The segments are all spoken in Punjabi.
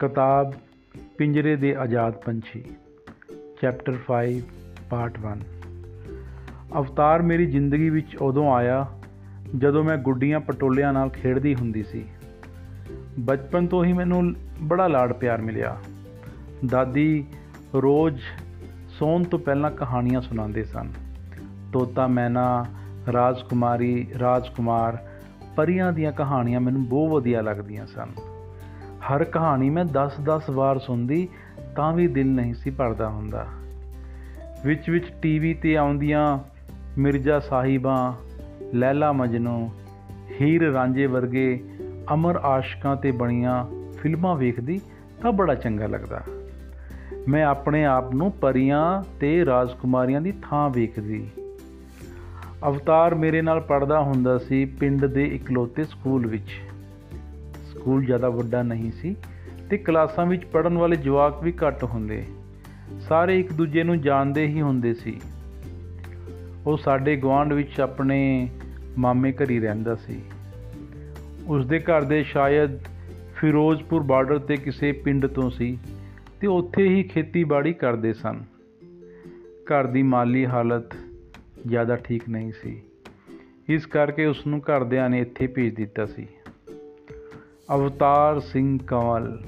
ਕਿਤਾਬ ਪਿੰਜਰੇ ਦੇ ਆਜ਼ਾਦ ਪੰਛੀ, ਚੈਪਟਰ 5 ਪਾਰਟ 1 ਅਵਤਾਰ ਮੇਰੀ ਜ਼ਿੰਦਗੀ ਵਿੱਚ ਉਦੋਂ ਆਇਆ ਜਦੋਂ ਮੈਂ ਗੁੱਡੀਆਂ ਪਟੋਲਿਆਂ ਨਾਲ ਖੇਡਦੀ ਹੁੰਦੀ ਸੀ। ਬਚਪਨ ਤੋਂ ਹੀ ਮੈਨੂੰ ਬੜਾ ਲਾਡ ਪਿਆਰ ਮਿਲਿਆ। ਦਾਦੀ ਰੋਜ਼ ਸੌਣ ਤੋਂ ਪਹਿਲਾਂ ਕਹਾਣੀਆਂ ਸੁਣਾਉਂਦੇ ਸਨ। ਤੋਤਾ ਮੈਨਾ, ਰਾਜਕੁਮਾਰੀ, ਰਾਜਕੁਮਾਰ, ਪਰੀਆਂ ਦੀਆਂ ਕਹਾਣੀਆਂ ਮੈਨੂੰ ਬਹੁਤ ਵਧੀਆ ਲੱਗਦੀਆਂ ਸਨ। ਹਰ ਕਹਾਣੀ ਮੈਂ 10-10 ਵਾਰ ਸੁਣਦੀ, ਤਾਂ ਵੀ ਦਿਲ ਨਹੀਂ ਸੀ ਭਰਦਾ ਹੁੰਦਾ। ਵਿੱਚ ਵਿੱਚ ਟੀਵੀ ਤੇ ਆਉਂਦੀਆਂ ਮਿਰਜ਼ਾ ਸਾਹਿਬਾਂ, ਲੈਲਾ ਮਜਨੂ, ਹੀਰ ਰਾਂਝੇ ਵਰਗੇ ਅਮਰ ਆਸ਼ਕਾਂ ਤੇ ਬਣੀਆਂ ਫਿਲਮਾਂ ਵੇਖਦੀ ਤਾਂ ਬੜਾ ਚੰਗਾ ਲੱਗਦਾ। ਮੈਂ ਆਪਣੇ ਆਪ ਨੂੰ ਪਰੀਆਂ ਤੇ ਰਾਜਕੁਮਾਰੀਆਂ ਦੀ ਥਾਂ ਵੇਖਦੀ। ਅਵਤਾਰ ਮੇਰੇ ਨਾਲ ਪੜਦਾ ਹੁੰਦਾ ਸੀ ਪਿੰਡ ਦੇ ਇਕਲੌਤੇ ਸਕੂਲ ਵਿੱਚ। ਸਕੂਲ ਜ਼ਿਆਦਾ ਵੱਡਾ ਨਹੀਂ ਸੀ ਤੇ ਕਲਾਸਾਂ ਵਿੱਚ ਪੜਨ ਵਾਲੇ ਜਵਾਕ ਵੀ ਘੱਟ ਹੁੰਦੇ। ਸਾਰੇ ਇੱਕ ਦੂਜੇ ਨੂੰ ਜਾਣਦੇ ਹੀ ਹੁੰਦੇ ਸੀ। ਉਹ ਸਾਡੇ ਗਵਾਂਢ ਵਿੱਚ ਆਪਣੇ ਮਾਮੇ ਘਰੀ ਰਹਿੰਦਾ ਸੀ। ਉਸ ਦੇ ਘਰ ਦੇ ਸ਼ਾਇਦ ਫਿਰੋਜ਼ਪੁਰ ਬਾਰਡਰ ਤੇ ਕਿਸੇ ਪਿੰਡ ਤੋਂ ਸੀ ਤੇ ਉੱਥੇ ਹੀ ਖੇਤੀਬਾੜੀ ਕਰਦੇ ਸਨ। ਘਰ ਦੀ ਮਾਲੀ ਹਾਲਤ ਜ਼ਿਆਦਾ ਠੀਕ ਨਹੀਂ ਸੀ। ਇਸ ਕਰਕੇ ਉਸ ਨੂੰ ਘਰਦਿਆਂ ਨੇ ਇੱਥੇ ਭੇਜ ਦਿੱਤਾ ਸੀ। ਅਵਤਾਰ ਸਿੰਘ ਕੰਵਲ।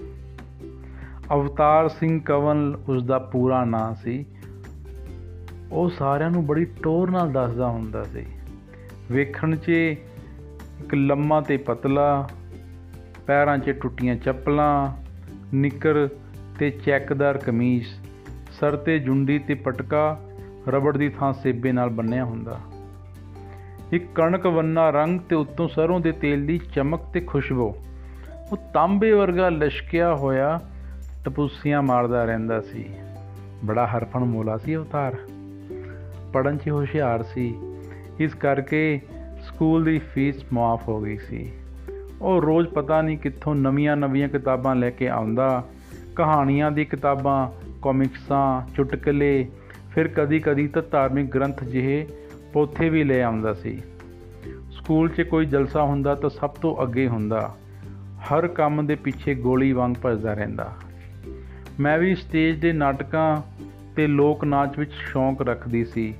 ਅਵਤਾਰ ਸਿੰਘ ਕੰਵਲ ਉਸ ਦਾ ਪੂਰਾ ਨਾਂ ਸੀ। ਉਹ ਸਾਰਿਆਂ ਨੂੰ ਬੜੀ ਟੋਰ ਨਾਲ ਦੱਸਦਾ ਹੁੰਦਾ ਸੀ। ਵੇਖਣ 'ਚ ਇੱਕ ਲੰਮਾ ਤੇ ਪਤਲਾ, ਪੈਰਾਂ 'ਚ ਟੁੱਟੀਆਂ ਚੱਪਲਾਂ, ਨਿੱਕਰ ਤੇ ਚੈੱਕਦਾਰ ਕਮੀਜ਼, ਸਰ ਤੇ ਜੁੰਡੀ ਤੇ ਪਟਕਾ, ਰਬੜ ਦੀ ਥਾਂ ਸੇਬੇ ਨਾਲ ਬੰਨਿਆ ਹੁੰਦਾ। ਇੱਕ ਕਣਕ ਵੰਨਾ ਰੰਗ ਤੇ ਉੱਤੋਂ ਸਰੋਂ ਦੇ ਤੇਲ ਦੀ ਚਮਕ ਤੇ ਖੁਸ਼ਬੂ। ਉਹ ਤਾਂਬੇ ਵਰਗਾ ਲਸ਼ਕਿਆ ਹੋਇਆ ਟਪੂਸੀਆਂ ਮਾਰਦਾ ਰਹਿੰਦਾ ਸੀ। ਬੜਾ ਹਰਫਣ ਮੋਲਾ ਸੀ ਅਵਤਾਰ ਪੜਨ 'ਚ ਹੁਸ਼ਿਆਰ ਸੀ। ਇਸ ਕਰਕੇ ਸਕੂਲ ਦੀ ਫੀਸ ਮਾਫ ਹੋ ਗਈ ਸੀ। ਉਹ ਰੋਜ਼ ਪਤਾ ਨਹੀਂ ਕਿੱਥੋਂ ਨਵੀਆਂ-ਨਵੀਆਂ ਕਿਤਾਬਾਂ ਲੈ ਕੇ ਆਉਂਦਾ। ਕਹਾਣੀਆਂ ਦੀ ਕਿਤਾਬਾਂ, ਕਾਮਿਕਸਾਂ, ਚੁਟਕਲੇ, ਫਿਰ ਕਦੀ-ਕਦੀ ਤਾਂ ਧਾਰਮਿਕ ਗ੍ਰੰਥ ਜਿਹੇ ਪੋਥੇ ਵੀ ਲੈ ਆਉਂਦਾ ਸੀ। ਸਕੂਲ 'ਚ ਕੋਈ ਜਲਸਾ ਹੁੰਦਾ ਤਾਂ ਸਭ ਤੋਂ ਅੱਗੇ ਹੁੰਦਾ। ਹਰ ਕੰਮ ਦੇ ਪਿੱਛੇ ਗੋਲੀ ਵਾਂਗ ਭੱਜਦਾ ਰਹਿੰਦਾ। ਮੈਂ ਵੀ ਸਟੇਜ ਦੇ ਨਾਟਕਾਂ ਤੇ ਲੋਕ ਨਾਚ ਵਿੱਚ ਸ਼ੌਂਕ ਰੱਖਦੀ ਸੀ।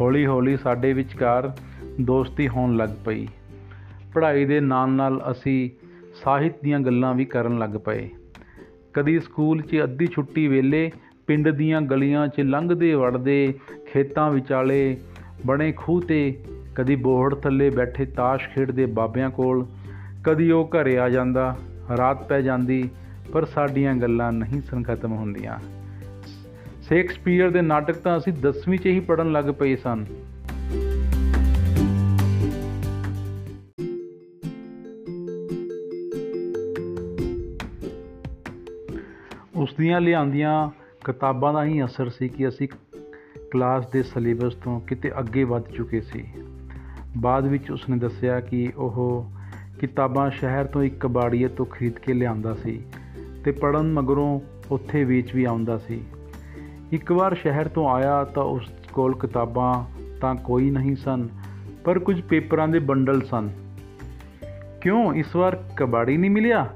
ਹੌਲੀ-ਹੌਲੀ ਸਾਡੇ ਵਿਚਕਾਰ ਦੋਸਤੀ ਹੋਣ ਲੱਗ ਪਈ। ਪੜ੍ਹਾਈ ਦੇ ਨਾਲ-ਨਾਲ ਅਸੀਂ ਸਾਹਿਤ ਦੀਆਂ ਗੱਲਾਂ ਵੀ ਕਰਨ ਲੱਗ ਪਏ। ਕਦੀ ਸਕੂਲ 'ਚ ਅੱਧੀ ਛੁੱਟੀ ਵੇਲੇ ਪਿੰਡ ਦੀਆਂ ਗਲੀਆਂ 'ਚ ਲੰਘਦੇ ਵੜਦੇ ਖੇਤਾਂ ਵਿਚਾਲੇ ਬਣੇ ਖੂਹ ਤੇ ਕਦੀ ਬੋਹੜ ਥੱਲੇ ਬੈਠੇ ਤਾਸ਼ ਖੇਡਦੇ ਬਾਬਿਆਂ ਕੋਲ ਕਦੀ ਉਹ ਘਰੇ ਆ ਜਾਂਦਾ, ਰਾਤ ਪੈ ਜਾਂਦੀ, ਪਰ ਸਾਡੀਆਂ ਗੱਲਾਂ ਨਹੀਂ ਸਨ ਖਤਮ ਹੁੰਦੀਆਂ। ਸ਼ੇਕਸਪੀਅਰ ਦੇ ਨਾਟਕ ਤਾਂ ਅਸੀਂ 10ਵੀਂ 'ਚ ਹੀ ਪੜਨ ਲੱਗ ਪਏ ਸਨ। ਉਸ ਦੀਆਂ ਲਿਆਂਦੀਆਂ ਕਿਤਾਬਾਂ ਦਾ ਹੀ ਅਸਰ ਸੀ ਕਿ ਅਸੀਂ ਕਲਾਸ ਦੇ ਸਿਲੇਬਸ ਤੋਂ ਕਿਤੇ ਅੱਗੇ ਵੱਧ ਚੁੱਕੇ ਸੀ। ਬਾਅਦ ਵਿੱਚ ਉਸਨੇ ਦੱਸਿਆ ਕਿ ਉਹ ਕਿਤਾਬਾਂ ਸ਼ਹਿਰ ਤੋਂ ਇੱਕ ਕਬਾੜੀਏ ਤੋਂ ਖਰੀਦ ਕੇ ਲਿਆਂਦਾ ਸੀ ਤੇ ਪੜਨ ਮਗਰੋਂ ਉੱਥੇ ਵੇਚ ਵੀ ਆਉਂਦਾ ਸੀ। ਇੱਕ ਵਾਰ ਸ਼ਹਿਰ ਤੋਂ ਆਇਆ ਤਾਂ ਉਸ ਕੋਲ ਕਿਤਾਬਾਂ ਤਾਂ ਕੋਈ ਨਹੀਂ ਸਨ, ਪਰ ਕੁਝ ਪੇਪਰਾਂ ਦੇ ਬੰਡਲ ਸਨ। ਕਿਉਂ ਇਸ ਵਾਰ ਕਬਾੜੀ ਨਹੀਂ ਮਿਲਿਆ?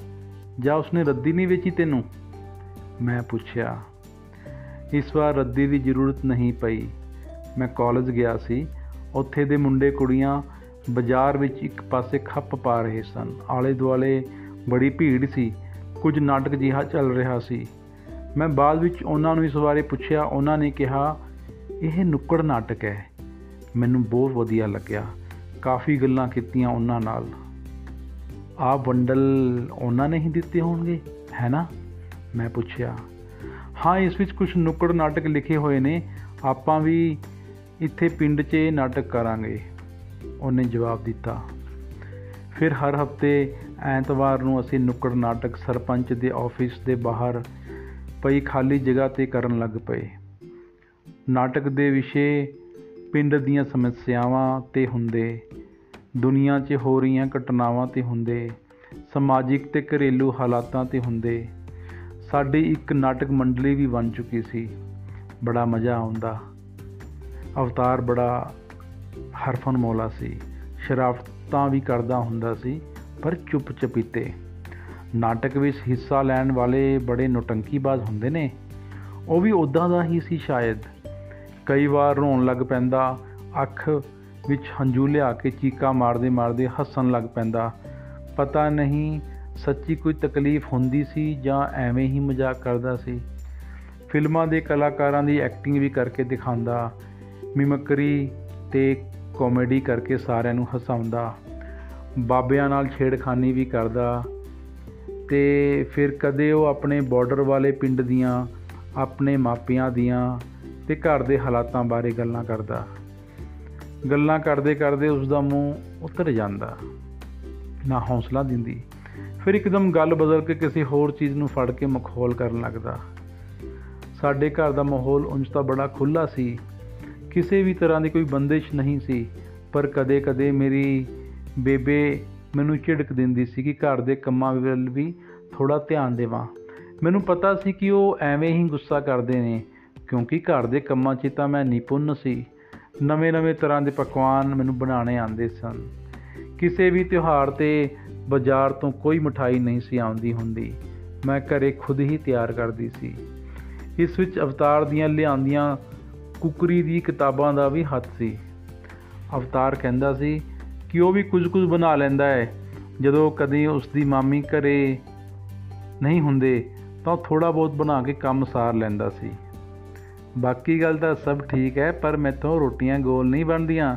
ਜਾਂ ਉਸਨੇ ਰੱਦੀ ਨਹੀਂ ਵੇਚੀ ਤੈਨੂੰ? ਮੈਂ ਪੁੱਛਿਆ। ਇਸ ਵਾਰ ਰੱਦੀ ਦੀ ਜ਼ਰੂਰਤ ਨਹੀਂ ਪਈ। ਮੈਂ ਕਾਲਜ ਗਿਆ ਸੀ। ਉੱਥੇ ਦੇ ਮੁੰਡੇ ਕੁੜੀਆਂ ਬਾਜ਼ਾਰ ਵਿੱਚ ਇੱਕ ਪਾਸੇ ਖੱਪ ਪਾ ਰਹੇ ਸਨ। ਆਲੇ ਦੁਆਲੇ ਬੜੀ ਭੀੜ ਸੀ। ਕੁਝ ਨਾਟਕ ਜਿਹਾ ਚੱਲ ਰਿਹਾ ਸੀ। ਮੈਂ ਬਾਅਦ ਵਿੱਚ ਉਹਨਾਂ ਨੂੰ ਇਸ ਬਾਰੇ ਪੁੱਛਿਆ। ਉਹਨਾਂ ਨੇ ਕਿਹਾ, ਇਹ ਨੁੱਕੜ ਨਾਟਕ ਹੈ। ਮੈਨੂੰ ਬਹੁਤ ਵਧੀਆ ਲੱਗਿਆ। ਕਾਫੀ ਗੱਲਾਂ ਕੀਤੀਆਂ ਉਹਨਾਂ ਨਾਲ। ਆ ਬੰਡਲ ਉਹਨਾਂ ਨੇ ਹੀ ਦਿੱਤੇ ਹੋਣਗੇ, ਹੈ ਨਾ? ਮੈਂ ਪੁੱਛਿਆ। ਹਾਂ, ਇਸ ਵਿੱਚ ਕੁਝ ਨੁੱਕੜ ਨਾਟਕ ਲਿਖੇ ਹੋਏ ਨੇ। ਆਪਾਂ ਵੀ ਇੱਥੇ ਪਿੰਡ 'ਚ ਇਹ ਨਾਟਕ ਕਰਾਂਗੇ। ਉਹਨੇ ਜਵਾਬ ਦਿੱਤਾ। ਫਿਰ ਹਰ ਹਫ਼ਤੇ ਐਤਵਾਰ ਨੂੰ ਅਸੀਂ ਨੁੱਕੜ ਨਾਟਕ ਸਰਪੰਚ ਦੇ ਆਫਿਸ ਦੇ ਬਾਹਰ ਪਈ ਖਾਲੀ ਜਗ੍ਹਾ ਤੇ ਕਰਨ ਲੱਗ ਪਏ। ਨਾਟਕ ਦੇ ਵਿਸ਼ੇ ਪਿੰਡ ਦੀਆਂ ਸਮੱਸਿਆਵਾਂ ਤੇ ਹੁੰਦੇ, ਦੁਨੀਆ 'ਚ ਹੋ ਰਹੀਆਂ ਘਟਨਾਵਾਂ ਤੇ ਹੁੰਦੇ, ਸਮਾਜਿਕ ਤੇ ਘਰੇਲੂ ਹਾਲਾਤਾਂ ਤੇ ਹੁੰਦੇ, ਸਾਡੀ ਇੱਕ ਨਾਟਕ ਮੰਡਲੀ ਵੀ ਬਣ ਚੁੱਕੀ ਸੀ। ਬੜਾ ਮਜ਼ਾ ਆਉਂਦਾ। ਅਵਤਾਰ ਬੜਾ ਹਰਫਨ ਮੌਲਾ ਸੀ। ਸ਼ਰਾਰਤਾਂ ਵੀ ਕਰਦਾ ਹੁੰਦਾ ਸੀ, ਪਰ ਚੁੱਪ ਚਪੀਤੇ। ਨਾਟਕ ਵਿੱਚ ਹਿੱਸਾ ਲੈਣ ਵਾਲੇ ਬੜੇ ਨੋਟੰਕੀਬਾਜ਼ ਹੁੰਦੇ ਨੇ। ਉਹ ਵੀ ਉਦਾਂ ਦਾ ਹੀ ਸੀ ਸ਼ਾਇਦ। ਕਈ ਵਾਰ ਰੋਣ ਲੱਗ ਪੈਂਦਾ, ਅੱਖ ਵਿੱਚ ਹੰਝੂ ਲਿਆ ਕੇ ਚੀਕਾਂ ਮਾਰਦੇ ਮਾਰਦੇ ਹੱਸਣ ਲੱਗ ਪੈਂਦਾ। ਪਤਾ ਨਹੀਂ ਸੱਚੀ ਕੋਈ ਤਕਲੀਫ ਹੁੰਦੀ ਸੀ ਜਾਂ ਐਵੇਂ ਹੀ ਮਜ਼ਾਕ ਕਰਦਾ ਸੀ। ਫਿਲਮਾਂ ਦੇ ਕਲਾਕਾਰਾਂ ਦੀ ਐਕਟਿੰਗ ਵੀ ਕਰਕੇ ਦਿਖਾਉਂਦਾ। ਮਿਮਕਰੀ ਤੇ ਕਾਮੇਡੀ ਕਰਕੇ ਸਾਰਿਆਂ ਨੂੰ ਹਸਾਉਂਦਾ, ਬਾਬਿਆਂ ਨਾਲ ਛੇੜਖਾਨੀ ਵੀ ਕਰਦਾ ਤੇ ਫਿਰ ਕਦੇ ਉਹ ਆਪਣੇ ਬਾਰਡਰ ਵਾਲੇ ਪਿੰਡ ਦੀਆਂ, ਆਪਣੇ ਮਾਪਿਆਂ ਦੀਆਂ ਤੇ ਘਰ ਦੇ ਹਾਲਾਤਾਂ ਬਾਰੇ ਗੱਲਾਂ ਕਰਦਾ। ਗੱਲਾਂ ਕਰਦੇ ਕਰਦੇ ਉਸ ਦਾ ਮੂੰਹ ਉਤਰ ਜਾਂਦਾ, ਨਾ ਹੌਸਲਾ ਦਿੰਦੀ। ਫਿਰ ਇੱਕਦਮ ਗੱਲ ਬਦਲ ਕੇ ਕਿਸੇ ਹੋਰ ਚੀਜ਼ ਨੂੰ ਫੜ ਕੇ ਮਖੌਲ ਕਰਨ ਲੱਗਦਾ। ਸਾਡੇ ਘਰ ਦਾ ਮਾਹੌਲ ਉਂਝ ਤਾਂ ਬੜਾ ਖੁੱਲਾ ਸੀ। ਕਿਸੇ ਵੀ ਤਰ੍ਹਾਂ ਦੀ ਕੋਈ ਬੰਦਿਸ਼ ਨਹੀਂ ਸੀ, ਪਰ ਕਦੇ-ਕਦੇ ਮੇਰੀ ਬੇਬੇ ਮੈਨੂੰ ਝਿੜਕ ਦਿੰਦੀ ਸੀ ਕਿ ਘਰ ਦੇ ਕੰਮਾਂ ਵੱਲ ਵੀ ਥੋੜਾ ਧਿਆਨ ਦੇਵਾਂ। ਮੈਨੂੰ ਪਤਾ ਸੀ ਕਿ ਉਹ ਐਵੇਂ ਹੀ ਗੁੱਸਾ ਕਰਦੇ ਨੇ, ਕਿਉਂਕਿ ਘਰ ਦੇ ਕੰਮਾਂ 'ਚ ਤਾਂ ਮੈਂ ਨਿਪੁੰਨ ਸੀ। ਨਵੇਂ-ਨਵੇਂ ਤਰ੍ਹਾਂ ਦੇ ਪਕਵਾਨ ਮੈਨੂੰ ਬਣਾਉਣੇ ਆਉਂਦੇ ਸਨ। ਕਿਸੇ ਵੀ ਤਿਉਹਾਰ ਤੇ ਬਾਜ਼ਾਰ ਤੋਂ ਕੋਈ ਮਠਾਈ ਨਹੀਂ ਸੀ ਆਉਂਦੀ ਹੁੰਦੀ। ਮੈਂ ਘਰੇ ਖੁਦ ਹੀ ਤਿਆਰ ਕਰਦੀ ਸੀ। ਇਸ ਵਿੱਚ ਅਵਤਾਰ ਦੀਆਂ ਲਿਆਂਦੀਆਂ ਕੁਕਰੀ ਦੀ ਕਿਤਾਬਾਂ ਦਾ ਵੀ ਹੱਥ ਸੀ। ਅਵਤਾਰ ਕਹਿੰਦਾ ਸੀ ਕਿ ਉਹ ਵੀ ਕੁਝ ਕੁਝ ਬਣਾ ਲੈਂਦਾ ਹੈ। ਜਦੋਂ ਕਦੇ ਉਸ ਦੀ ਮਾਮੀ ਘਰੇ ਨਹੀਂ ਹੁੰਦੇ, ਤਾਂ ਥੋੜਾ ਬਹੁਤ ਬਣਾ ਕੇ ਕੰਮ ਸਾਰ ਲੈਂਦਾ ਸੀ। ਬਾਕੀ ਗੱਲ ਤਾਂ ਸਭ ਠੀਕ ਹੈ, ਪਰ ਮੈਥੋਂ ਰੋਟੀਆਂ ਗੋਲ ਨਹੀਂ ਬਣਦੀਆਂ।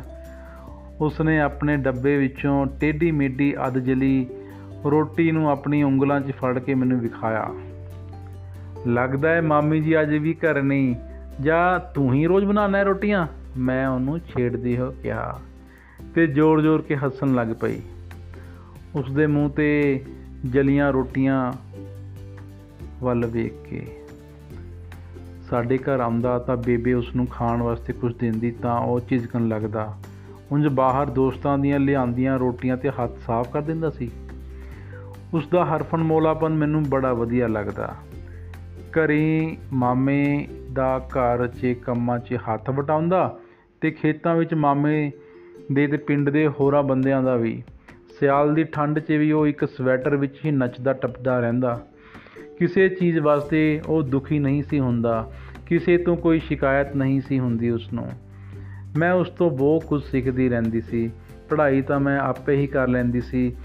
ਉਸਨੇ ਆਪਣੇ ਡੱਬੇ ਵਿੱਚੋਂ ਟੇਢੀ ਮੇਢੀ ਅੱਧ ਜਲੀ ਰੋਟੀ ਨੂੰ ਆਪਣੀ ਉਂਗਲਾਂ 'ਚ ਫੜ ਕੇ ਮੈਨੂੰ ਵਿਖਾਇਆ। ਲੱਗਦਾ ਹੈ ਮਾਮੀ ਜੀ ਅੱਜ ਵੀ ਘਰ ਨਹੀਂ। ਜਾਂ ਤੂੰ ਹੀ ਰੋਜ਼ ਬਣਾਉਣਾ ਹੈ ਰੋਟੀਆਂ? ਮੈਂ ਉਹਨੂੰ ਛੇੜਦੀ ਹੋ ਕਿਹਾ ਤੇ ਜ਼ੋਰ-ਜ਼ੋਰ ਕੇ ਹੱਸਣ ਲੱਗ ਪਈ। ਉਸ ਦੇ ਮੂੰਹ ਤੇ ਜਲੀਆਂ ਰੋਟੀਆਂ ਵੱਲ ਵੇਖ ਕੇ। ਸਾਡੇ ਘਰ ਆਉਂਦਾ ਤਾਂ ਬੇਬੇ ਉਸ ਨੂੰ ਖਾਣ ਵਾਸਤੇ ਕੁਝ ਦਿੰਦੀ ਤਾਂ ਉਹ ਝਿਜਕਣ ਲੱਗਦਾ। ਉਂਝ ਬਾਹਰ ਦੋਸਤਾਂ ਦੀਆਂ ਲਿਆਂਦੀਆਂ ਰੋਟੀਆਂ ਤੇ ਹੱਥ ਸਾਫ਼ ਕਰ ਦਿੰਦਾ ਸੀ। ਉਸ ਦਾ ਹਰਫਨ ਮੋਲਾਪਨ ਮੈਨੂੰ ਬੜਾ ਵਧੀਆ ਲੱਗਦਾ। ਘਰੇ ਮਾਮੇ ਦਾ ਘਰ 'ਚ ਕੰਮਾਂ 'ਚ ਹੱਥ ਵਟਾਉਂਦਾ ਤੇ ਖੇਤਾਂ ਵਿੱਚ ਮਾਮੇ ਦੇ ਤੇ ਪਿੰਡ ਦੇ ਹੋਰਾਂ ਬੰਦਿਆਂ ਦਾ ਵੀ। ਸਿਆਲ ਦੀ ਠੰਡ 'ਚ ਵੀ ਉਹ ਇੱਕ ਸਵੈਟਰ ਵਿੱਚ ਹੀ ਨੱਚਦਾ ਟੱਪਦਾ ਰਹਿੰਦਾ। ਕਿਸੇ ਚੀਜ਼ ਵਾਸਤੇ ਉਹ ਦੁਖੀ ਨਹੀਂ ਸੀ ਹੁੰਦਾ। ਕਿਸੇ ਤੋਂ ਕੋਈ ਸ਼ਿਕਾਇਤ ਨਹੀਂ ਸੀ ਹੁੰਦੀ ਉਸ ਨੂੰ ਮੈਂ ਉਸ ਤੋਂ ਬਹੁਤ ਕੁਝ ਸਿੱਖਦੀ ਰਹਿੰਦੀ ਸੀ। ਪੜ੍ਹਾਈ ਤਾਂ ਮੈਂ ਆਪੇ ਹੀ ਕਰ ਲੈਂਦੀ ਸੀ,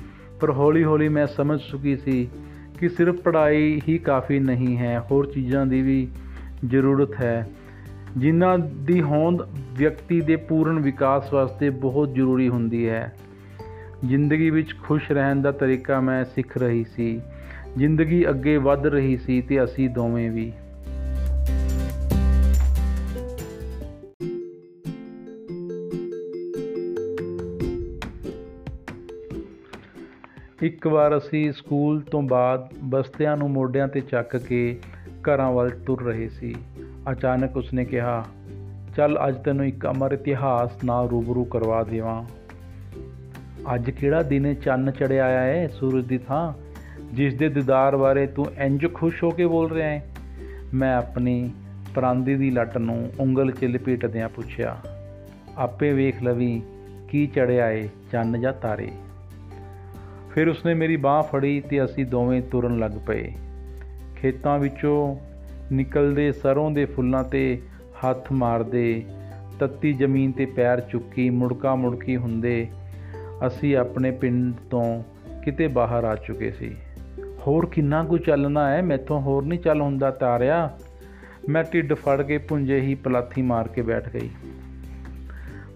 ਪਰ ਹੌਲੀ-ਹੌਲੀ ਮੈਂ ਸਮਝ ਚੁੱਕੀ ਸੀ ਕਿ ਸਿਰਫ ਪੜ੍ਹਾਈ ਹੀ ਕਾਫੀ ਨਹੀਂ ਹੈ, ਹੋਰ ਚੀਜ਼ਾਂ ਦੀ ਵੀ ਜ਼ਰੂਰਤ ਹੈ। ਜਿਨ੍ਹਾਂ ਦੀ ਹੋਂਦ ਵਿਅਕਤੀ ਦੇ ਪੂਰਨ ਵਿਕਾਸ ਵਾਸਤੇ ਬਹੁਤ ਜ਼ਰੂਰੀ ਹੁੰਦੀ ਹੈ। ਜ਼ਿੰਦਗੀ ਵਿੱਚ ਖੁਸ਼ ਰਹਿਣ ਦਾ ਤਰੀਕਾ ਮੈਂ ਸਿੱਖ ਰਹੀ ਸੀ। ਜ਼ਿੰਦਗੀ ਅੱਗੇ ਵਧ ਰਹੀ ਸੀ ਤੇ ਅਸੀਂ ਦੋਵੇਂ ਵੀ। ਇੱਕ ਵਾਰ ਅਸੀਂ ਸਕੂਲ ਤੋਂ ਬਾਅਦ ਬਸਤਿਆਂ ਨੂੰ ਮੋਢਿਆਂ ਤੇ ਚੱਕ ਕੇ ਘਰਾਂ ਵੱਲ ਤੁਰ ਰਹੇ ਸੀ। ਅਚਾਨਕ ਉਸਨੇ ਕਿਹਾ, ਚੱਲ ਅੱਜ ਤੈਨੂੰ ਇੱਕ ਅਮਰ ਇਤਿਹਾਸ ਨਾਲ ਰੂਬਰੂ ਕਰਵਾ ਦੇਵਾਂ। ਅੱਜ ਕਿਹੜਾ ਦਿਨ ਚੰਨ ਚੜਿਆ ਆਇਆ ਹੈ ਸੂਰਜ ਦੀ ਥਾਂ, ਜਿਸ ਦੇ ਦੀਦਾਰ ਬਾਰੇ ਤੂੰ ਇੰਜ ਖੁਸ਼ ਹੋ ਕੇ ਬੋਲ ਰਿਹਾ ਹੈ ਮੈਂ ਆਪਣੀ ਪਰਾਂਦੀ ਦੀ ਲੱਟ ਨੂੰ ਉਂਗਲ 'ਚ ਲਪੇਟਦਿਆਂ ਪੁੱਛਿਆ, ਆਪੇ ਵੇਖ ਲਵੀ ਕੀ ਚੜਿਆ ਏ ਚੰਨ ਜਾਂ ਤਾਰੇ? ਫਿਰ ਉਸਨੇ ਮੇਰੀ ਬਾਹ ਫੜੀ ਤੇ ਅਸੀਂ ਦੋਵੇਂ ਤੁਰਨ ਲੱਗ ਪਏ। ਖੇਤਾਂ ਵਿੱਚੋਂ ਨਿਕਲਦੇ ਸਰੋਂ ਦੇ ਫੁੱਲਾਂ ਤੇ ਹੱਥ ਮਾਰਦੇ, ਤੱਤੀ ਜ਼ਮੀਨ ਤੇ ਪੈਰ ਚੁੱਕੀ, ਮੁੜਕਾ ਮੁੜਕੀ ਹੁੰਦੇ, ਅਸੀਂ ਆਪਣੇ ਪਿੰਡ ਤੋਂ ਕਿਤੇ ਬਾਹਰ ਆ ਚੁੱਕੇ ਸੀ। ਹੋਰ ਕਿੰਨਾ ਕੁ ਚੱਲਣਾ ਹੈ? ਮੈਥੋਂ ਹੋਰ ਨਹੀਂ ਚੱਲ ਹੁੰਦਾ ਤਾਰਿਆ। ਮੈਂ ਢਿੱਡ ਫੜ ਕੇ ਪੁੰਜੇ ਹੀ ਪਲਾਥੀ ਮਾਰ ਕੇ ਬੈਠ ਗਈ।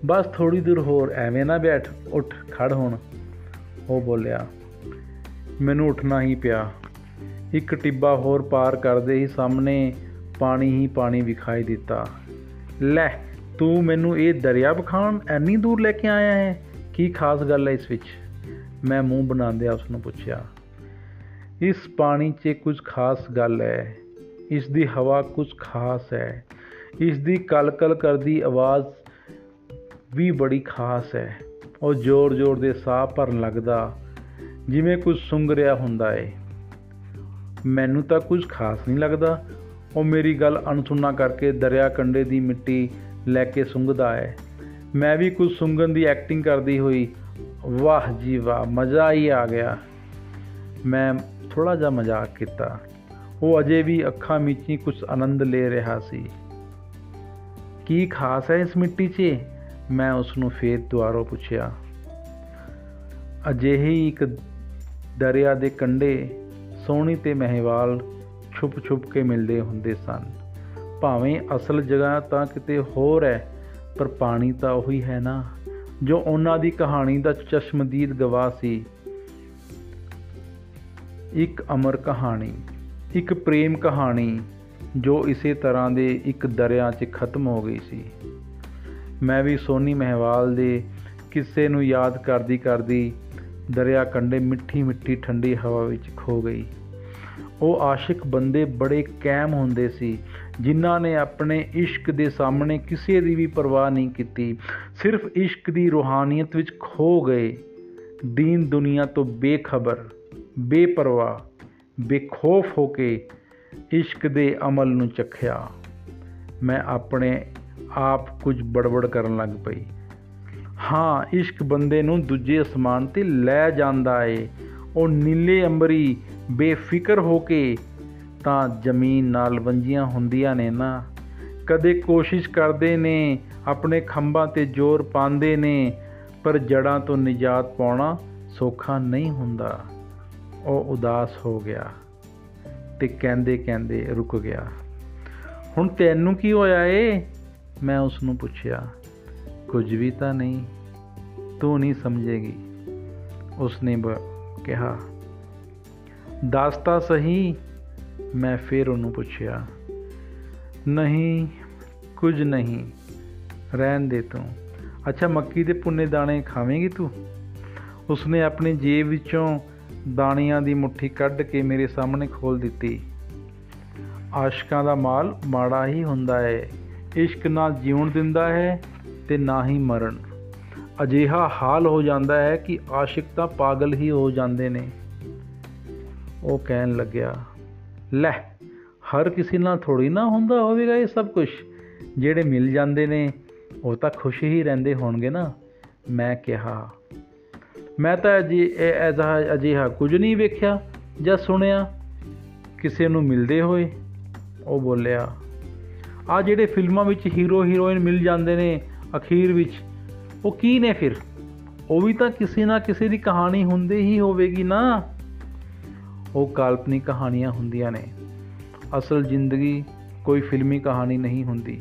ਬਸ ਥੋੜੀ ਦੂਰ ਹੋਰ ਐਵੇਂ ਨਾ ਬੈਠ, ਉੱਠ ਖੜ ਹੁਣ। ਉਹ ਬੋਲਿਆ, ਮੈਨੂੰ ਉੱਠਣਾ ਹੀ ਪਿਆ। ਇੱਕ ਟਿੱਬਾ ਹੋਰ ਪਾਰ ਕਰਦੇ ਹੀ ਸਾਹਮਣੇ ਪਾਣੀ ਹੀ ਪਾਣੀ ਵਿਖਾਈ ਦਿੱਤਾ। ਲੈ, ਤੂੰ ਮੈਨੂੰ ਇਹ ਦਰਿਆ ਬਖਾਣ ਐਨੀ ਦੂਰ ਲੈ ਕੇ ਆਇਆ ਹੈ? ਕੀ ਖਾਸ ਗੱਲ ਹੈ ਇਸ ਵਿੱਚ? ਮੈਂ ਮੂੰਹ ਬਣਾਉਂਦਿਆਂ ਉਸ ਨੂੰ ਪੁੱਛਿਆ। ਇਸ ਪਾਣੀ 'ਚ ਕੁਝ ਖਾਸ ਗੱਲ ਹੈ। ਇਸ ਦੀ ਹਵਾ ਕੁਝ ਖਾਸ ਹੈ। ਇਸ ਦੀ ਕਲਕਲ ਕਰਦੀ ਆਵਾਜ਼ ਵੀ ਬੜੀ ਖਾਸ ਹੈ। ਉਹ ਜ਼ੋਰ-ਜ਼ੋਰ ਦੇ ਸਾਹ ਭਰਨ ਲੱਗਦਾ, ਜਿਵੇਂ ਕੁਝ ਸੁੰਘ ਰਿਹਾ ਹੁੰਦਾ ਏ ਮੈਨੂੰ ਤਾਂ ਕੁਝ ਖਾਸ ਨਹੀਂ ਲੱਗਦਾ। ਉਹ ਮੇਰੀ ਗੱਲ ਅਣਸੁਣਾ ਕਰਕੇ ਦਰਿਆ ਕੰਡੇ ਦੀ ਮਿੱਟੀ ਲੈ ਕੇ ਸੁੰਘਦਾ ਹੈ। ਮੈਂ ਵੀ ਕੁਝ ਸੁੰਘਣ ਦੀ ਐਕਟਿੰਗ ਕਰਦੀ ਹੋਈ, ਵਾਹ ਜੀ ਵਾਹ, ਮਜ਼ਾ ਹੀ ਆ ਗਿਆ। ਮੈਂ ਥੋੜਾ ਜਿਹਾ ਮਜ਼ਾਕ ਕੀਤਾ। ਉਹ ਅਜੇ ਵੀ ਅੱਖਾਂ ਮੀਚੀ ਕੁਝ ਆਨੰਦ ਲੈ ਰਿਹਾ ਸੀ। ਕੀ ਖਾਸ ਹੈ ਇਸ ਮਿੱਟੀ 'ਚ? ਮੈਂ ਉਸ ਨੂੰ ਫੇਰ ਦੁਆਰੋਂ ਪੁੱਛਿਆ। ਅਜਿਹੀ ਇੱਕ ਦਰਿਆ ਦੇ ਕੰਢੇ ਸੋਹਣੀ ਤੇ ਮਹਿਵਾਲ ਛੁਪ-ਛੁਪ ਕੇ ਮਿਲਦੇ ਹੁੰਦੇ ਸਨ। ਭਾਵੇਂ ਅਸਲ ਜਗ੍ਹਾ ਤਾਂ ਕਿਤੇ ਹੋਰ ਹੈ ਪਰ ਪਾਣੀ ਤਾਂ ਉਹੀ ਹੈ ਨਾ, ਜੋ ਉਹਨਾਂ ਦੀ ਕਹਾਣੀ ਦਾ ਚਸ਼ਮਦੀਦ ਗਵਾਹ ਸੀ। ਇੱਕ ਅਮਰ ਕਹਾਣੀ, ਇੱਕ ਪ੍ਰੇਮ ਕਹਾਣੀ, ਜੋ ਇਸੇ ਤਰ੍ਹਾਂ ਦੇ ਇੱਕ ਦਰਿਆ 'ਚ ਖਤਮ ਹੋ ਗਈ ਸੀ। ਮੈਂ ਵੀ ਸੋਨੀ ਮਹਿਵਾਲ ਦੇ ਕਿੱਸੇ ਨੂੰ ਯਾਦ ਕਰਦੀ ਕਰਦੀ ਦਰਿਆ ਕੰਢੇ ਮਿੱਠੀ ਮਿੱਠੀ ਠੰਡੀ ਹਵਾ ਵਿੱਚ ਖੋ ਗਈ। ਉਹ ਆਸ਼ਿਕ ਬੰਦੇ ਬੜੇ ਕਾਇਮ ਹੁੰਦੇ ਸੀ, ਜਿਨ੍ਹਾਂ ਨੇ ਆਪਣੇ ਇਸ਼ਕ ਦੇ ਸਾਹਮਣੇ ਕਿਸੇ ਦੀ ਵੀ ਪਰਵਾਹ ਨਹੀਂ ਕੀਤੀ। ਸਿਰਫ ਇਸ਼ਕ ਦੀ ਰੂਹਾਨੀਅਤ ਵਿੱਚ ਖੋ ਗਏ। ਦੀਨ ਦੁਨੀਆ ਤੋਂ ਬੇਖਬਰ, ਬੇਪਰਵਾਹ, ਬੇਖੌਫ ਹੋ ਕੇ ਇਸ਼ਕ ਦੇ ਅਮਲ ਨੂੰ ਚਖਿਆ। ਮੈਂ ਆਪਣੇ ਆਪ ਕੁਝ ਬੜਬੜ ਕਰਨ ਲੱਗ ਪਈ। ਹਾਂ, ਇਸ਼ਕ ਬੰਦੇ ਨੂੰ ਦੂਜੇ ਅਸਮਾਨ ਤੇ ਲੈ ਜਾਂਦਾ ਏ। ਉਹ ਨੀਲੇ ਅੰਬਰੀ ਬੇਫਿਕਰ ਹੋ ਕੇ ਤਾਂ ਜ਼ਮੀਨ ਨਾਲ ਵੰਜੀਆਂ ਹੁੰਦੀਆਂ ਨੇ ਨਾ। ਕਦੇ ਕੋਸ਼ਿਸ਼ ਕਰਦੇ ਨੇ, ਆਪਣੇ ਖੰਭਾਂ ਤੇ ਜ਼ੋਰ ਪਾਉਂਦੇ ਨੇ, ਪਰ ਜੜਾਂ ਤੋਂ ਨਿਜਾਤ ਪਾਉਣਾ ਸੌਖਾ ਨਹੀਂ ਹੁੰਦਾ। ਉਹ ਉਦਾਸ ਹੋ ਗਿਆ ਤੇ ਕਹਿੰਦੇ ਕਹਿੰਦੇ ਰੁਕ ਗਿਆ। ਹੁਣ ਤੈਨੂੰ ਕੀ ਹੋਇਆ ਏ? ਮੈਂ ਉਸ ਨੂੰ ਪੁੱਛਿਆ। ਕੁਝ ਵੀ ਤਾਂ ਨਹੀਂ, ਤੂੰ ਨਹੀਂ ਸਮਝੇਗੀ। ਉਸਨੇ ਕਿਹਾ। ਦੱਸ ਤਾਂ ਸਹੀ, ਮੈਂ ਫਿਰ ਉਹਨੂੰ ਪੁੱਛਿਆ, ਨਹੀਂ, ਕੁਝ ਨਹੀਂ, ਰਹਿਣ ਦੇ ਤੂੰ। ਅੱਛਾ, ਮੱਕੀ ਦੇ ਪੁੰਨੇ ਦਾਣੇ ਖਾਵੇਂਗੀ ਤੂੰ? ਉਸਨੇ ਆਪਣੀ ਜੇਬ ਵਿੱਚੋਂ ਦਾਣਿਆਂ ਦੀ ਮੁੱਠੀ ਕੱਢ ਕੇ ਮੇਰੇ ਸਾਹਮਣੇ ਖੋਲ ਦਿੱਤੀ। ਆਸ਼ਕਾਂ ਦਾ ਮਾਲ ਮਾੜਾ ਹੀ ਹੁੰਦਾ ਹੈ ਇਸ਼ਕ ਨਾ ਜਿਉਣ ਦਿੰਦਾ ਹੈ ਤੇ ਨਾ ਹੀ ਮਰਨ। ਅਜਿਹਾ ਹਾਲ ਹੋ ਜਾਂਦਾ ਹੈ ਕਿ ਆਸ਼ਿਕ ਤਾਂ ਪਾਗਲ ਹੀ ਹੋ ਜਾਂਦੇ ਨੇ। ਉਹ ਕਹਿਣ ਲੱਗਿਆ, ਲੈ, ਹਰ ਕਿਸੇ ਨਾਲ ਥੋੜੀ ਨਾ ਹੁੰਦਾ ਹੋਵੇਗਾ ਇਹ ਸਭ ਕੁਝ ਜਿਹੜੇ ਮਿਲ ਜਾਂਦੇ ਨੇ, ਉਹ ਤਾਂ ਖੁਸ਼ ਹੀ ਰਹਿੰਦੇ ਹੋਣਗੇ ਨਾ, ਮੈਂ ਕਿਹਾ। ਮੈਂ ਤਾਂ ਅਜੀ ਐਜ਼ਾ ਅਜਿਹਾ ਕੁਝ ਨਹੀਂ ਵੇਖਿਆ ਜਾਂ ਸੁਣਿਆ। ਕਿਸੇ ਨੂੰ ਮਿਲਦੇ ਹੋਏ ਉਹ ਬੋਲਿਆ, ਆ ਜਿਹੜੇ ਫਿਲਮਾਂ ਵਿੱਚ ਹੀਰੋ ਹੀਰੋਇਨ ਮਿਲ ਜਾਂਦੇ ਨੇ ਅਖੀਰ ਵਿੱਚ, ਉਹ ਕੀ ਨੇ ਫਿਰ? ਉਹ ਵੀ ਤਾਂ ਕਿਸੇ ਨਾ ਕਿਸੇ ਦੀ ਕਹਾਣੀ ਹੁੰਦੀ ਹੀ ਹੋਵੇਗੀ ਨਾ। ਉਹ ਕਾਲਪਨਿਕ ਕਹਾਣੀਆਂ ਹੁੰਦੀਆਂ ਨੇ। ਅਸਲ ਜ਼ਿੰਦਗੀ ਕੋਈ ਫਿਲਮੀ ਕਹਾਣੀ ਨਹੀਂ ਹੁੰਦੀ।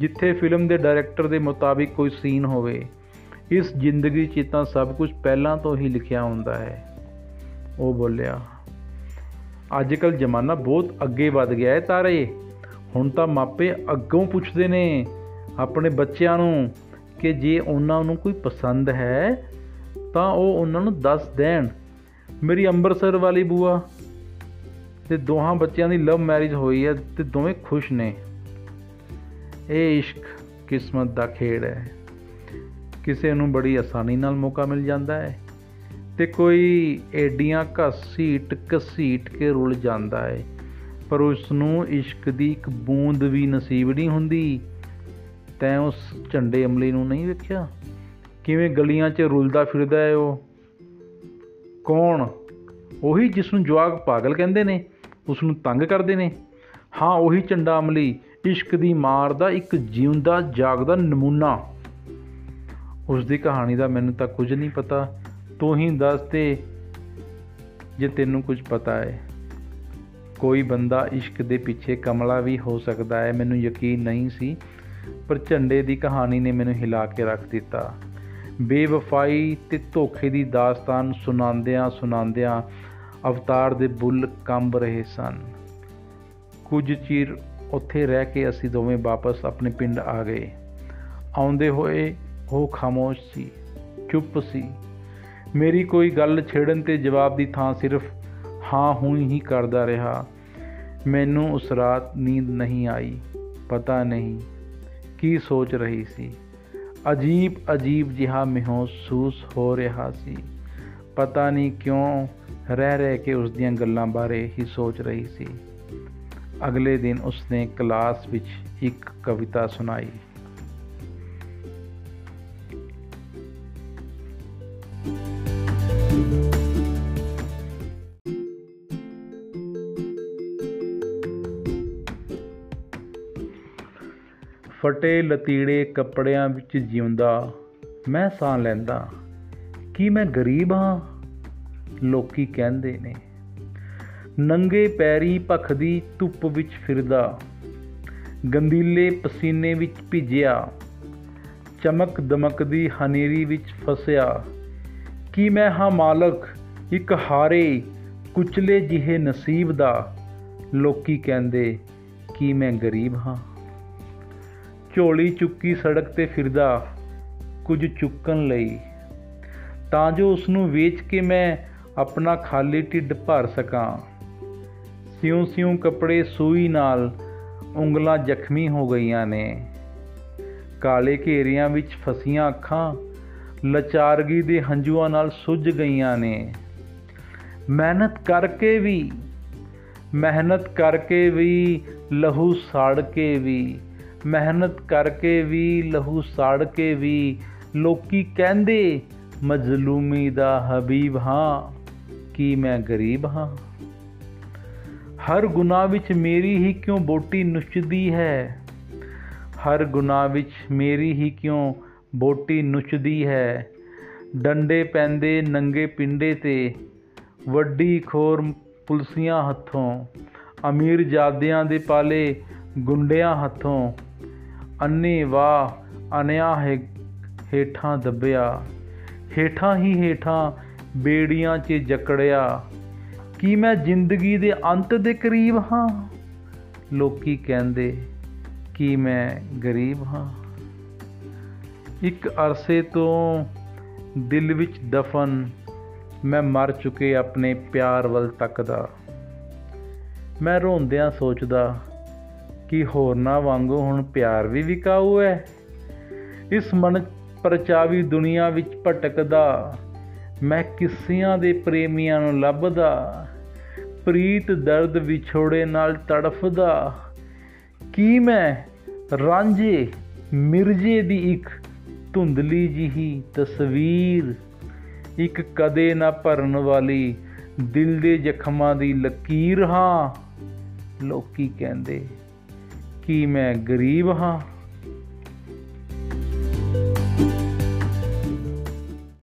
ਜਿੱਥੇ ਫਿਲਮ ਦੇ ਡਾਇਰੈਕਟਰ ਦੇ ਮੁਤਾਬਿਕ ਕੋਈ ਸੀਨ ਹੋਵੇ, ਇਸ ਜ਼ਿੰਦਗੀ 'ਚ ਤਾਂ ਸਭ ਕੁਝ ਪਹਿਲਾਂ ਤੋਂ ਹੀ ਲਿਖਿਆ ਹੁੰਦਾ ਹੈ। ਉਹ ਬੋਲਿਆ ਅੱਜ ਕੱਲ ਜ਼ਮਾਨਾ ਬਹੁਤ ਅੱਗੇ ਵੱਧ ਗਿਆ ਹੈ ਤਾਰੇ। ਹੁਣ ਤਾਂ ਮਾਪੇ ਅੱਗੋਂ ਪੁੱਛਦੇ ਨੇ, ਆਪਣੇ ਬੱਚਿਆਂ ਨੂੰ, ਕਿ ਜੇ ਉਹਨਾਂ ਨੂੰ ਕੋਈ ਪਸੰਦ ਹੈ, ਤਾਂ ਉਹ ਉਹਨਾਂ ਨੂੰ ਦੱਸ ਦੇਣ। ਮੇਰੀ ਅੰਮ੍ਰਿਤਸਰ ਵਾਲੀ ਬੂਆ। ਤੇ ਦੋਹਾਂ ਬੱਚਿਆਂ ਦੀ ਲਵ ਮੈਰਿਜ ਹੋਈ ਹੈ ਤੇ ਦੋਵੇਂ ਖੁਸ਼ ਨੇ। ਇਹ ਇਸ਼ਕ ਕਿਸਮਤ ਦਾ ਖੇਡ ਹੈ। ਕਿਸੇ ਨੂੰ ਬੜੀ ਆਸਾਨੀ ਨਾਲ ਮੌਕਾ ਮਿਲ ਜਾਂਦਾ ਹੈ ਤੇ ਕੋਈ ਏਡੀਆਂ ਘਸੀਟ ਘਸੀਟ ਕੇ ਰੁਲ ਜਾਂਦਾ ਹੈ। ਪਰ ਉਸ ਨੂੰ ਇਸ਼ਕ ਦੀ ਇੱਕ ਬੂੰਦ ਵੀ ਨਸੀਬ ਨਹੀਂ ਹੁੰਦੀ। ਤੈਂ ਉਸ ਝੰਡੇ ਅਮਲੀ ਨੂੰ ਨਹੀਂ ਵੇਖਿਆ? ਕਿਵੇਂ ਗਲੀਆਂ 'ਚ ਰੁਲਦਾ ਫਿਰਦਾ ਹੈ ਉਹ? ਕੌਣ? ਉਹੀ ਜਿਸ ਨੂੰ ਜਵਾਗ ਪਾਗਲ ਕਹਿੰਦੇ ਨੇ ਉਸ ਨੂੰ ਤੰਗ ਕਰਦੇ ਨੇ। ਹਾਂ, ਉਹੀ ਝੰਡਾ ਅਮਲੀ, ਇਸ਼ਕ ਦੀ ਮਾਰ ਦਾ ਇੱਕ ਜਿਉਂਦਾ, ਜਾਗਦਾ ਨਮੂਨਾ। ਉਸ ਦੀ ਕਹਾਣੀ ਦਾ ਮੈਨੂੰ ਤਾਂ ਕੁਝ ਨਹੀਂ ਪਤਾ। ਤੂੰ ਹੀ ਦੱਸ ਤੇ ਜੇ ਤੈਨੂੰ ਕੁਝ ਪਤਾ ਹੈ। ਕੋਈ ਬੰਦਾ ਇਸ਼ਕ ਦੇ ਪਿੱਛੇ ਕਮਲਾ ਵੀ ਹੋ ਸਕਦਾ ਹੈ, ਮੈਨੂੰ ਯਕੀਨ ਨਹੀਂ ਸੀ, ਪਰ ਝੰਡੇ ਦੀ ਕਹਾਣੀ ਨੇ ਮੈਨੂੰ ਹਿਲਾ ਕੇ ਰੱਖ ਦਿੱਤਾ। ਬੇਵਫਾਈ ਤੇ ਧੋਖੇ ਦੀ ਦਾਸਤਾਨ ਸੁਣਾਉਂਦਿਆਂ ਸੁਣਾਉਂਦਿਆਂ ਅਵਤਾਰ ਦੇ ਬੁੱਲ ਕੰਬ ਰਹੇ ਸਨ। ਕੁਝ ਚਿਰ ਉੱਥੇ ਰਹਿ ਕੇ ਅਸੀਂ ਦੋਵੇਂ ਵਾਪਸ ਆਪਣੇ ਪਿੰਡ ਆ ਗਏ। ਆਉਂਦੇ ਹੋਏ ਉਹ ਖਾਮੋਸ਼ ਸੀ, ਚੁੱਪ ਸੀ। ਮੇਰੀ ਕੋਈ ਗੱਲ ਛੇੜਨ ਤੇ ਜਵਾਬ ਦੀ ਥਾਂ ਸਿਰਫ ਹਾਂ ਹੂੰ ਹੀ ਕਰਦਾ ਰਿਹਾ। ਮੈਨੂੰ ਉਸ ਰਾਤ ਨੀਂਦ ਨਹੀਂ ਆਈ, ਪਤਾ ਨਹੀਂ ਕੀ ਸੋਚ ਰਹੀ ਸੀ। ਅਜੀਬ ਅਜੀਬ ਜਿਹਾ ਮਹਿਸੂਸ ਹੋ ਰਿਹਾ ਸੀ। ਪਤਾ ਨਹੀਂ ਕਿਉਂ ਰਹਿ ਰਹਿ ਕੇ ਉਸ ਦੀਆਂ ਗੱਲਾਂ ਬਾਰੇ ਹੀ ਸੋਚ ਰਹੀ ਸੀ। ਅਗਲੇ ਦਿਨ ਉਸਨੇ ਕਲਾਸ ਵਿੱਚ ਇੱਕ ਕਵਿਤਾ ਸੁਣਾਈ। ਫਟੇ ਲਤੀੜੇ ਕੱਪੜਿਆਂ ਵਿੱਚ ਜਿਉਂਦਾ, ਮੈਂ ਸਾਹ ਲੈਂਦਾ, ਕੀ ਮੈਂ ਗਰੀਬ ਹਾਂ? ਲੋਕੀ ਕਹਿੰਦੇ ਨੇ, ਨੰਗੇ ਪੈਰੀ ਭਖਦੀ ਧੁੱਪ ਵਿੱਚ ਫਿਰਦਾ ਗੰਦੀਲੇ ਪਸੀਨੇ ਵਿੱਚ ਭਿੱਜਿਆ, ਚਮਕ ਦਮਕਦੀ ਹਨੇਰੀ ਵਿੱਚ ਫਸਿਆ, ਕੀ ਮੈਂ ਹਾਂ ਮਾਲਕ, ਇੱਕ ਹਾਰੇ ਕੁਚਲੇ ਜਿਹੇ ਨਸੀਬ ਦਾ? ਲੋਕੀ ਕਹਿੰਦੇ, ਕੀ ਮੈਂ ਗਰੀਬ ਹਾਂ? ਝੋਲੀ ਚੁੱਕੀ ਸੜਕ ਤੇ ਫਿਰਦਾ ਕੁਝ ਚੁੱਕਣ ਲਈ। ਤਾਂ ਜੋ ਉਸ ਨੂੰ ਵੇਚ ਕੇ ਮੈਂ ਆਪਣਾ ਖਾਲੀ ਢਿੱਡ ਭਰ ਸਕਾਂ। ਸਿਉਂ ਸਿਉਂ ਕੱਪੜੇ ਸੂਈ ਨਾਲ ਉਂਗਲਾਂ ਜ਼ਖਮੀ ਹੋ ਗਈਆਂ ਨੇ। ਕਾਲੇ ਘੇਰਿਆਂ ਵਿੱਚ ਫਸੀਆਂ ਅੱਖਾਂ ਲਚਾਰਗੀ ਦੇ ਹੰਝੂਆਂ ਨਾਲ ਸੁੱਜ ਗਈਆਂ ਨੇ। ਮਿਹਨਤ ਕਰਕੇ ਵੀ, ਮਿਹਨਤ ਕਰਕੇ ਵੀ ਲਹੂ ਸਾੜ ਕੇ ਵੀ ਮਿਹਨਤ ਕਰਕੇ ਵੀ, ਲਹੂ ਸਾੜ ਕੇ ਵੀ ਲੋਕੀ ਕਹਿੰਦੇ, ਮਜ਼ਲੂਮੀ ਦਾ ਹਬੀਬ ਹਾਂ, ਕੀ ਮੈਂ ਗਰੀਬ ਹਾਂ? ਹਰ ਗੁਨਾਹ ਵਿੱਚ ਮੇਰੀ ਹੀ ਕਿਉਂ ਬੋਟੀ ਨੁਚਦੀ ਹੈ? ਹਰ ਗੁਨਾਹ ਵਿੱਚ ਮੇਰੀ ਹੀ ਕਿਉਂ ਬੋਟੀ ਨੁਚਦੀ ਹੈ? ਡੰਡੇ ਪੈਂਦੇ ਨੰਗੇ ਪਿੰਡੇ ਤੇ, ਵੱਡੀ ਖੋਰ ਪੁਲਸੀਆਂ ਹੱਥੋਂ, ਅਮੀਰ ਜਾਦਿਆਂ ਦੇ ਪਾਲੇ ਗੁੰਡਿਆਂ ਹੱਥੋਂ ਅੰਨੇ ਵਾਹ ਅਨਿਆ ਹੈ, ਹੇਠਾਂ ਦੱਬਿਆ। ਹੇਠਾਂ ਹੀ ਹੇਠਾਂ ਬੇੜੀਆਂ 'ਚ ਜਕੜਿਆ। ਕੀ ਮੈਂ ਜ਼ਿੰਦਗੀ ਦੇ ਅੰਤ ਦੇ ਕਰੀਬ ਹਾਂ? ਲੋਕੀ ਕਹਿੰਦੇ, ਕੀ ਮੈਂ ਗਰੀਬ ਹਾਂ? ਇੱਕ ਅਰਸੇ ਤੋਂ ਦਿਲ ਵਿੱਚ ਦਫਨ ਮੈਂ ਮਰ ਚੁੱਕੇ ਆਪਣੇ ਪਿਆਰ ਵੱਲ ਤੱਕਦਾ। ਮੈਂ ਰੋਂਦਿਆਂ ਸੋਚਦਾ ਕਿ ਹੋਰਨਾਂ ਵਾਂਗੂ ਹੁਣ ਪਿਆਰ ਵੀ ਵਿਕਾਊ ਹੈ। ਇਸ ਮਨ ਪਰਚਾਵੀ ਦੁਨੀਆ ਵਿੱਚ ਭਟਕਦਾ, ਮੈਂ ਕਿਸਿਆਂ ਦੇ ਪ੍ਰੇਮੀਆਂ ਨੂੰ ਲੱਭਦਾ, ਪ੍ਰੀਤ ਦਰਦ ਵਿਛੋੜੇ ਨਾਲ ਤੜਫਦਾ। ਕੀ ਮੈਂ ਰਾਂਝੇ ਮਿਰਜੇ ਦੀ ਇੱਕ ਧੁੰਦਲੀ ਜਿਹੀ ਤਸਵੀਰ, ਇੱਕ ਕਦੇ ਨਾ ਭਰਨ ਵਾਲੀ ਦਿਲ ਦੇ ਜ਼ਖਮਾਂ ਦੀ ਲਕੀਰ ਹਾਂ, ਲੋਕੀ ਕਹਿੰਦੇ। ਕੀ ਮੈਂ ਗਰੀਬ ਹਾਂ।